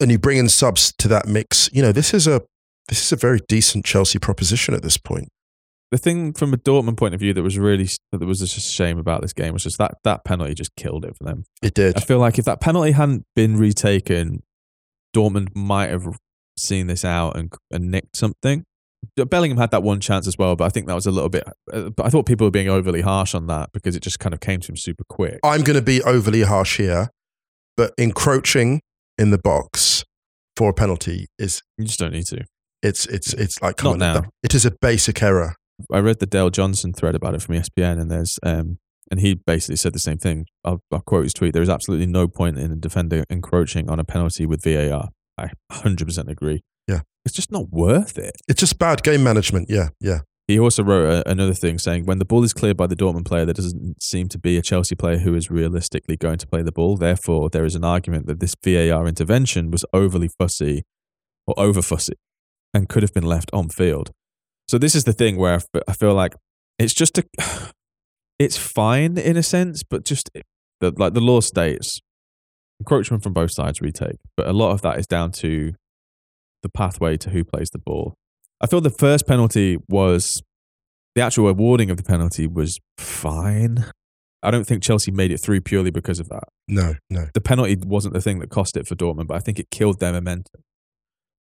And you bring in subs to that mix. You know, this is a this is a very decent Chelsea proposition at this point. The thing from a Dortmund point of view that was really that was just a shame about this game was just that that penalty just killed it for them. It did. I feel like if that penalty hadn't been retaken, Dortmund might have seen this out and and nicked something. Bellingham had that one chance as well, but I think that was a little bit. Uh, but I thought people were being overly harsh on that because it just kind of came to him super quick. I'm going to be overly harsh here, but encroaching in the box for a penalty is You just don't need to. it's it's it's like Not on, now. It is a basic error. I read the Dale Johnson thread about it from ESPN, and there's um, and he basically said the same thing. I'll, I'll quote his tweet: "There is absolutely no point in a defender encroaching on a penalty with VAR." I 100% agree. Yeah. it's just not worth it. It's just bad game management. Yeah, yeah. He also wrote a, another thing saying, "When the ball is cleared by the Dortmund player, there doesn't seem to be a Chelsea player who is realistically going to play the ball. Therefore, there is an argument that this VAR intervention was overly fussy or over fussy and could have been left on field." So this is the thing where I f- I feel like it's just a it's fine in a sense, but just eh, the, like the law states, encroachment from both sides retake, but a lot of that is down to the pathway to who plays the ball. I feel the first penalty was the actual awarding of the penalty was fine. I don't think Chelsea made it through purely because of that. No, no. The penalty wasn't the thing that cost it for Dortmund, but I think it killed their momentum.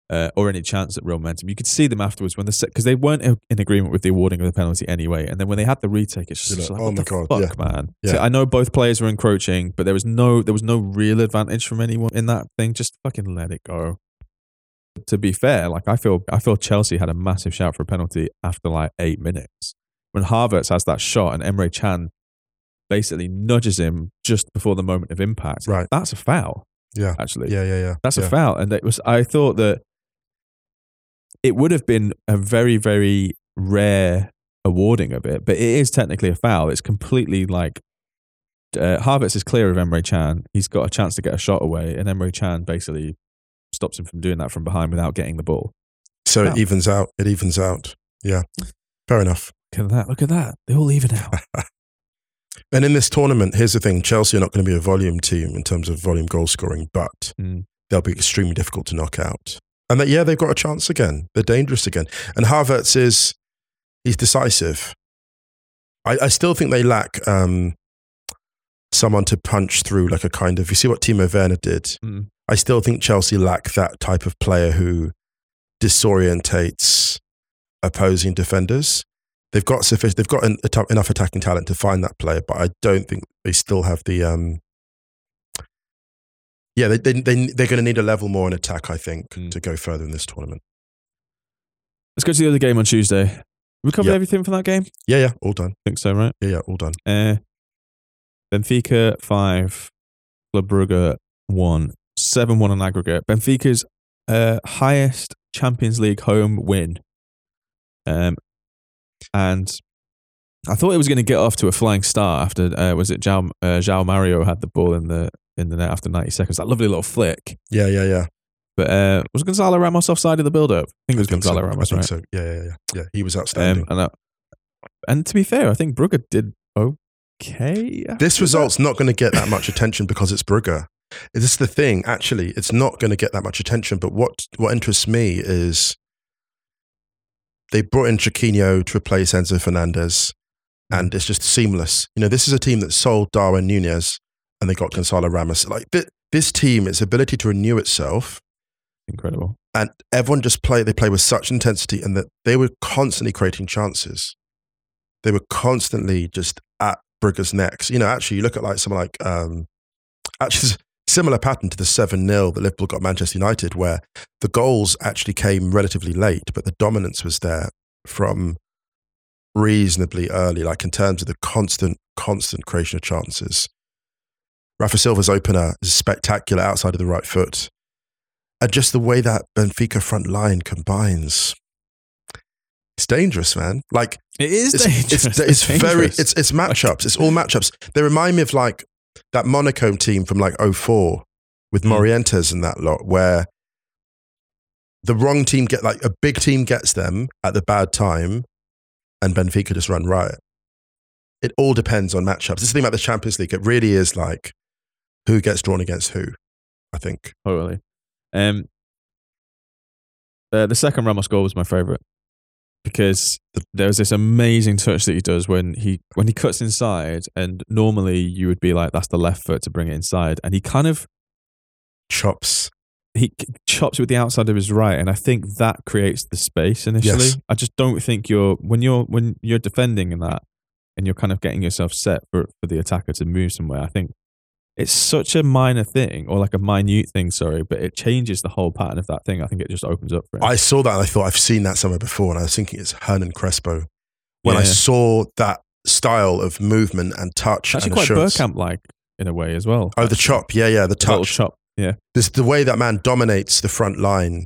Uh, or any chance at real momentum. You could see them afterwards when the because they weren't in agreement with the awarding of the penalty anyway. And then when they had the retake, it's just like, like, oh my the God, fuck, man. Yeah. So I know both players were encroaching, but there was no there was no real advantage from anyone in that thing. Just fucking let it go. To be fair, like I feel I feel Chelsea had a massive shout for a penalty after like eight minutes when Havertz has that shot and Emre Can basically nudges him just before the moment of impact. Right. that's a foul. Yeah. actually. Yeah, yeah, yeah. That's yeah. a foul. And it was I thought that it would have been a very, very rare awarding of it, but it is technically a foul. It's completely like uh, Havertz is clear of Emre Can. He's got a chance to get a shot away, and Emre Can basically stops him from doing that from behind without getting the ball. So Yeah. it evens out. It evens out. Yeah. Fair enough. Look at that. Look at that. They all even out. And in this tournament, here's the thing Chelsea are not going to be a volume team in terms of volume goal scoring, but Mm. they'll be extremely difficult to knock out. And that, yeah, they've got a chance again. They're dangerous again. And Havertz is, he's decisive. I, I still think they lack um, someone to punch through, like a kind of, you see what Timo Werner did? Mm. I still think Chelsea lack that type of player who disorientates opposing defenders. They've got sufficient. They've got ata- enough attacking talent to find that player, but I don't think they still have the. Um, yeah, they, they, they, they're going to need a level more in attack, I think, Mm. to go further in this tournament. Let's go to the other game on Tuesday. We covered Yep. everything from that game? Yeah, yeah, all done. think so, right? Yeah, yeah, all done. Uh, Benfica five, Club Brugge one, seven one on aggregate. Benfica's uh, highest Champions League home win. Um, and I thought it was going to get off to a flying start after uh, was it Jao, uh, João Mario had the ball in the in the net after ninety seconds. That lovely little flick. Yeah, yeah, yeah. But uh, was Gonzalo Ramos offside in the build up? I think it was I think Gonzalo so. Ramos, I think right? so. Yeah, yeah, yeah. Yeah, he was Um, outstanding. and, uh, and to be fair, I think Brugge did okay. this result's not going to get that much attention because it's Brugge. This is the thing. Actually, it's not going to get that much attention. But what what interests me is they brought in Chiquinho to replace Enzo Fernandez, and it's just seamless. You know, this is a team that sold Darwin Nunez, and they got Gonzalo Ramos. Like th- this team, its ability to renew itself. Incredible. and everyone just play. They play with such intensity, and that they were constantly creating chances. They were constantly just at Brugge's necks. You know, actually, you look at like someone like um, actually similar pattern to the seven 0 that Liverpool got Manchester United, where the goals actually came relatively late, but the dominance was there from reasonably early, like in terms of the constant, constant creation of chances. Rafa Silva's opener is spectacular outside of the right foot. And just the way that Benfica front line combines. It's dangerous, man. Like It is it's, dangerous. it's, it's very dangerous. it's it's matchups. It's all matchups. They remind me of like that Monaco team from like 04 with Mm. Morientes and that lot, where the wrong team get like a big team gets them at the bad time, and Benfica just run riot. It all depends on matchups. This the thing about the Champions League. It really is like who gets drawn against who. I think. totally. Um, uh, the second Ramos goal was my favorite because there was this amazing touch that he does when he when he cuts inside, and normally you would be like, "That's the left foot to bring it inside," and he kind of Chops. he chops with the outside of his right, and I think that creates the space initially. Yes. I just don't think you're when you're when you're defending in that, and you're kind of getting yourself set for for the attacker to move somewhere. I think it's such a minor thing, or like a minute thing, sorry, but it changes the whole pattern of that thing. I think it just opens up for him. I saw that and I thought I've seen that somewhere before, and I was thinking it's Hernan Crespo. When I saw that style of movement and touch Actually, and quite. Bergkamp like in a way as well. Oh, the chop, yeah, yeah, the The touch. chop. Yeah, This the way that man dominates the front line.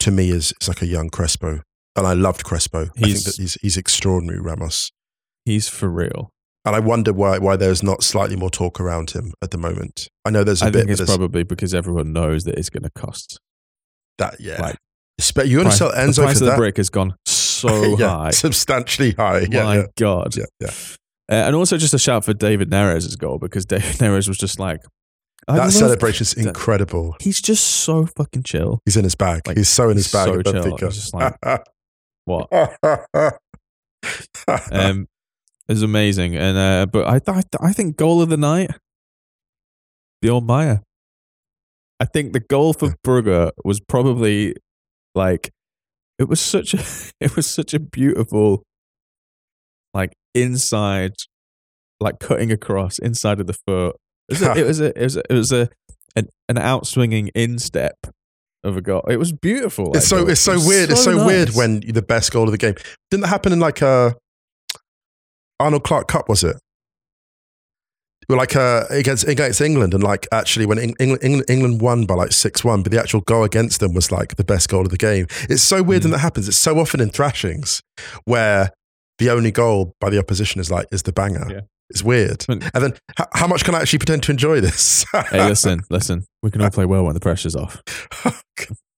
To me, is is like a young Crespo, and I loved Crespo. I think that he's he's extraordinary, Ramos. he's for real. And I wonder why why there's not slightly more talk around him at the moment. I know there's a I bit think it's probably because everyone knows that it's going to cost. that, yeah. like, Spe- you want to Price- sell the Enzo price for of the that? brick has gone so yeah, high. substantially high. Yeah, My yeah, God. yeah, yeah. Uh, and also just a shout for David Neres' goal because David Neres was just like I that celebration's that- incredible. He's just so fucking chill. He's in his bag. Like, he's so in his he's bag. so chill. He's just like, What? Um, it's amazing. And uh, but I, th- I think goal of the night, the old Meijer. I think the goal for Brugge was probably like it was such a it was such a beautiful like inside like cutting across inside of the foot. It was a, it was a, it was a, it was a an, an outswinging instep of a goal. It was beautiful. It's so goal. it's so It weird. it's so weird when the best goal of the game didn't that happen in like a Arnold Clark Cup was it? Well, like uh, against against England, and like actually when Eng- England England, England won by like six one, but the actual goal against them was like the best goal of the game. It's so weird Mm. when that happens. It's so often in thrashings where the only goal by the opposition is like is the banger. Yeah. It's weird. And then h- how much can I actually pretend to enjoy this? hey, listen, listen. We can all play well when the pressure's off.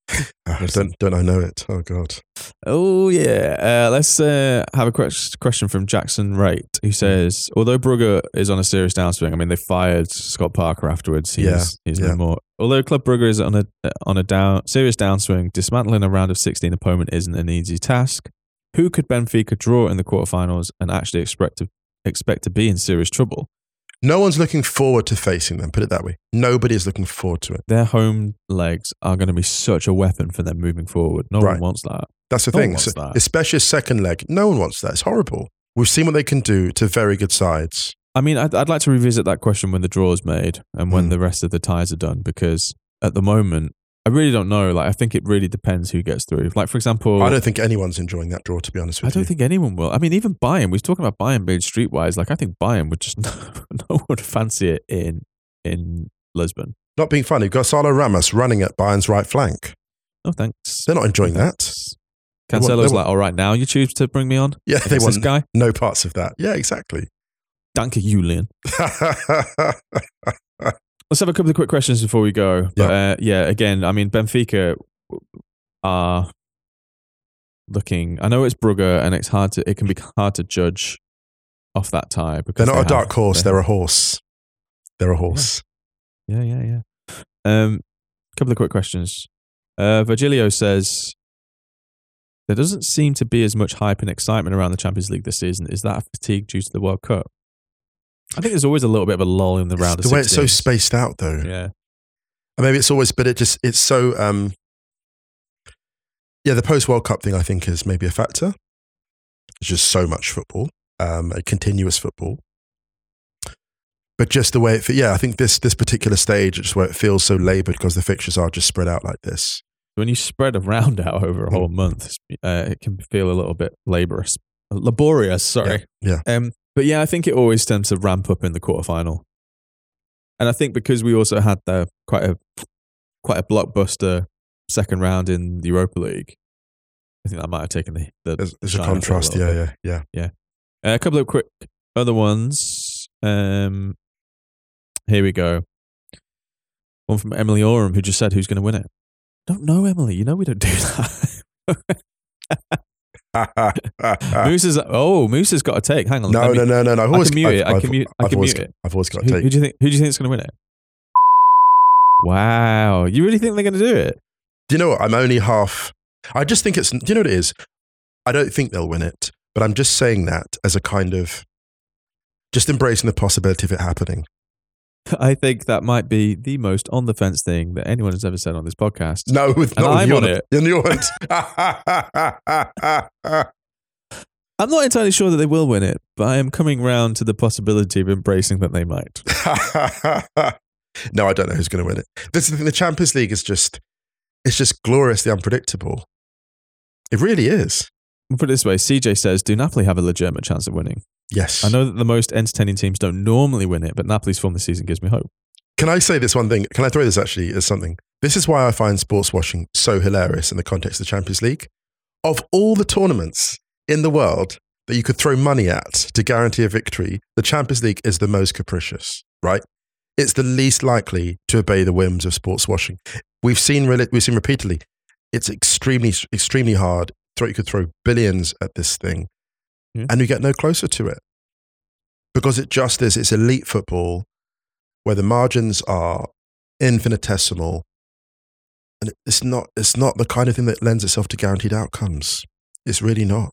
Don't don't I know it? Oh god. Oh yeah. Uh, let's uh, have a ques- question from Jackson Wright, who says, although Brugge is on a serious downswing, I mean they fired Scott Parker afterwards. He's, Yeah, he's yeah. no more. Although Club Brugge is on a on a down serious downswing, dismantling a round of sixteen opponent isn't an easy task. Who could Benfica draw in the quarterfinals and actually expect to expect to be in serious trouble? No one's looking forward to facing them. Put it that way. Nobody is looking forward to it. Their home legs are going to be such a weapon for them moving forward. No Right. one wants that. That's the No thing. So- that. especially a second leg. No one wants that. It's horrible. We've seen what they can do to very good sides. I mean, I'd, I'd like to revisit that question when the draw is made and when Mm. the rest of the ties are done because at the moment, I really don't know. Like, I think it really depends who gets through. Like, for example, I don't think anyone's enjoying that draw, to be honest with you, I don't you. think anyone will. I mean, even Bayern. We was talking about Bayern being streetwise. Like, I think Bayern would just no, no one would fancy it in in Lisbon. Not being funny, Gonzalo Ramos running at Bayern's right flank. No thanks. They're not enjoying No that. thanks. They want- they Cancelo's want- like, all right, now you choose to bring me on. Yeah, they Against this want guy. no parts of that. Yeah, exactly. Danke, Julian. Let's have a couple of quick questions before we go. But uh, yeah, again, I mean, Benfica are looking. I know it's Brugge, and it's hard to. It can be hard to judge off that tie because they're not they a dark horse. they They're a horse. They're a horse. Yeah, yeah, yeah. Um, couple of quick questions. Uh, Virgilio says there doesn't seem to be as much hype and excitement around the Champions League this season. Is that a fatigue due to the World Cup? I think there's always a little bit of a lull in the round the way it's so spaced out, though. Yeah, And maybe it's always, but it just, it's so, um, yeah, the post World Cup thing, I think, is maybe a factor. It's just so much football, um, a continuous football. But just the way it, yeah, I think this this particular stage, just where it feels so laboured because the fixtures are just spread out like this. when you spread a round out over a Mm. whole month, uh, it can feel a little bit laborious, laborious. Sorry. Yeah, Um, but yeah, I think it always tends to ramp up in the quarterfinal, and I think because we also had the quite a quite a blockbuster second round in the Europa League, I think that might have taken the the, There's, the there's a shine off it contrast. little Yeah, bit. yeah, yeah. Uh, a couple of quick other ones. Um, here we go. One from Emily Oram, who just said, "Who's going to win it?" Don't know, Emily. You know we don't do that. Moose is oh, Moose has got a take. Hang on. no, me- no, no, no, no. I've I always, can mute it. I I've, can mute- I I've can always, mute it. I've always got Who, to who take. do you think? Who do you think is going to win it? Wow, you really think they're going to do it? Do you know what? I'm only half. I just think it's. Do you know what it is? I don't think they'll win it, but I'm just saying that as a kind of just embracing the possibility of it happening. I think that might be the most on the fence thing that anyone has ever said on this podcast. No, with with I'm on it. And you want. I'm not entirely sure that they will win it, but I am coming round to the possibility of embracing that they might. no, I don't know who's going to win it. This is the. The Champions League is just. It's just gloriously unpredictable. It really is. We'll put it this way: CJ says, "Do Napoli have a legitimate chance of winning?" Yes. I know that the most entertaining teams don't normally win it, but Napoli's form this season gives me hope. Can I say this one thing? Can I throw this actually as something? This is why I find sports washing so hilarious in the context of the Champions League. Of all the tournaments in the world that you could throw money at to guarantee a victory, the Champions League is the most capricious, right? It's the least likely to obey the whims of sports washing. We've seen, rela- we've seen repeatedly, it's extremely, extremely hard. Throw, you could throw billions at this thing Yeah. and you get no closer to it. because it just is. It's elite football where the margins are infinitesimal, and it's not. It's not the kind of thing that lends itself to guaranteed outcomes. It's really not.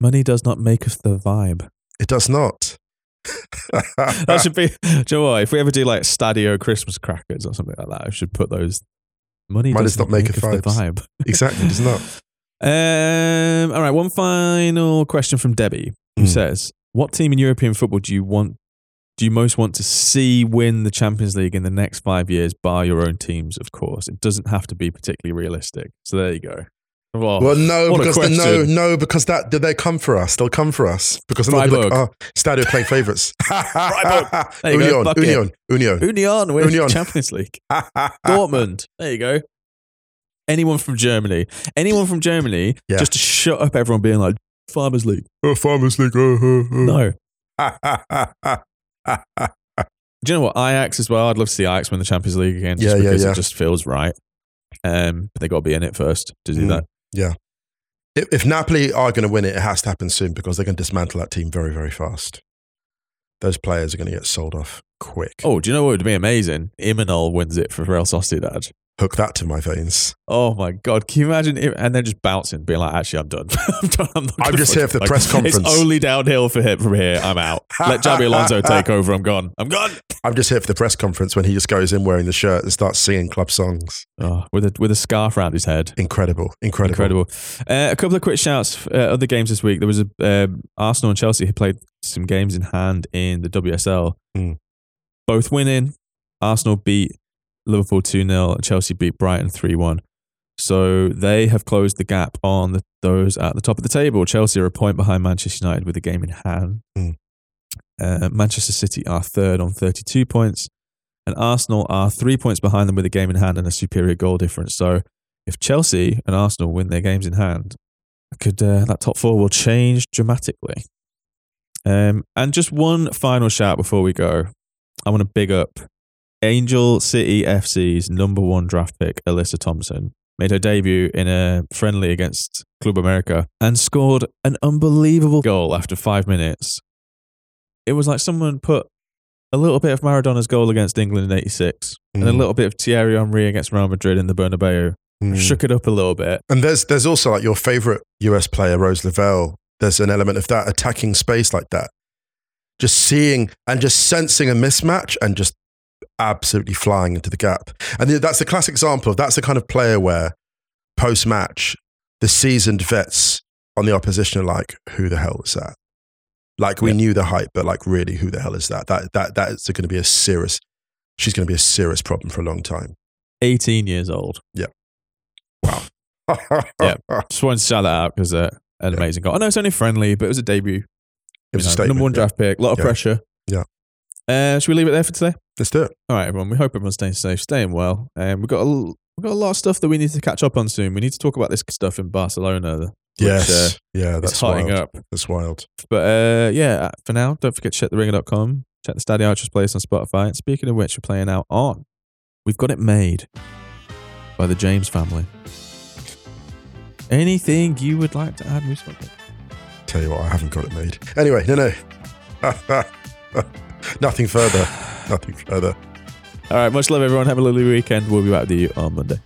Money does not make us the vibe. It does not. That should be. Do you know what? If we ever do like Stadio Christmas crackers or something like that, I should put those. Money, Money does not make make us vibes. vibe. exactly. does not. Um, all right, one final question from Debbie, who Mm. says, "What team in European football do you want? Do you most want to see win the Champions League in the next five years? Bar your own teams, of course. It doesn't have to be particularly realistic. So there you go. Well, Well, no, because the, no, no, because that did they come for us? They'll come for us because they'll be like, oh, Stadio playing favourites. You go, Union. Union, Union. Union Union. Champions League. Dortmund. There you go. Anyone from Germany? Anyone from Germany? Yeah. Just to shut up everyone being like Farmers League. Oh, Farmers League. uh, uh, No. uh. Do you know what? Ajax as well. I'd love to see Ajax win the Champions League again. Just Yeah, yeah, because yeah. it just feels right. Um, but they got to be in it first to do Mm. that. If, if Napoli are going to win it, it has to happen soon because they're going to dismantle that team very, very fast. Those players are going to get sold off quick. Oh, do you know what would be amazing? Imanol wins it for Real Sociedad. Hook that to my veins. Oh my god! Can you imagine? It? And then just bouncing, being like, "Actually, I'm done. I'm done. I'm, not I'm just here for the fucking- press conference. It's only downhill for him from here. I'm out. Let Xabi Alonso take over. I'm gone. I'm gone. I'm just here for the press conference when he just goes in wearing the shirt and starts singing club songs. Oh, with a with a scarf around his head. Incredible, incredible. Incredible. Uh, a couple of quick shouts. Uh, other games this week. There was a um, Arsenal and Chelsea who played some games in hand in the WSL. Mm. Both winning. Arsenal beat Liverpool 2 0. Chelsea beat Brighton 3 1. So they have closed the gap on the, those at the top of the table. Chelsea are a point behind Manchester United with a game in hand. Mm. Uh, Manchester City are third on 32 points. And Arsenal are three points behind them with a game in hand and a superior goal difference. So if Chelsea and Arsenal win their games in hand, could uh, that top four will change dramatically. Um, and just one final shout before we go. I want to big up Angel City FC's number one draft pick, Alyssa Thompson. Made her debut in a friendly against Club America and scored an unbelievable goal after five minutes. It was like someone put a little bit of Maradona's goal against England in 86 and a Mm. little bit of Thierry Henry against Real Madrid in the Bernabeu. Mm. Shook it up a little bit. And there's there's also like your favorite US player, Rose Lavelle. There's an element of that attacking space like that. Just seeing and just sensing a mismatch and just absolutely flying into the gap. And that's a classic example of that's the kind of player where post match, the seasoned vets on the opposition are like, who the hell is that? Like we Yeah. knew the hype, but like really, who the hell is that? That that that is going to be a serious. She's going to be a serious problem for a long time. 18 years old. Yeah. Wow. Yeah. Just wanted to shout that out because uh, an Yeah. amazing goal. I know it's only friendly, but it was a debut. It was know. Number one yeah. draft pick, a lot of pressure. Yeah. Uh, should we leave it there for today? Let's do it. All right, everyone. We hope everyone's staying safe, staying well. Um, we've got a, l- we've got a lot of stuff that we need to catch up on soon. We need to talk about this stuff in Barcelona. Which, Yes. uh, yeah, that's hotting wild. up. That's wild. But uh, yeah, for now, don't forget to check theringer.com, check the Stadio Archers playlist on Spotify. And speaking of which, we're playing out on We've Got It Made by the James family. Anything you would like to add, Moose? Tell you what, I haven't got it made. Anyway, no, no. Nothing further. Nothing further. All right, much love, everyone. Have a lovely weekend. We'll be back with you on Monday.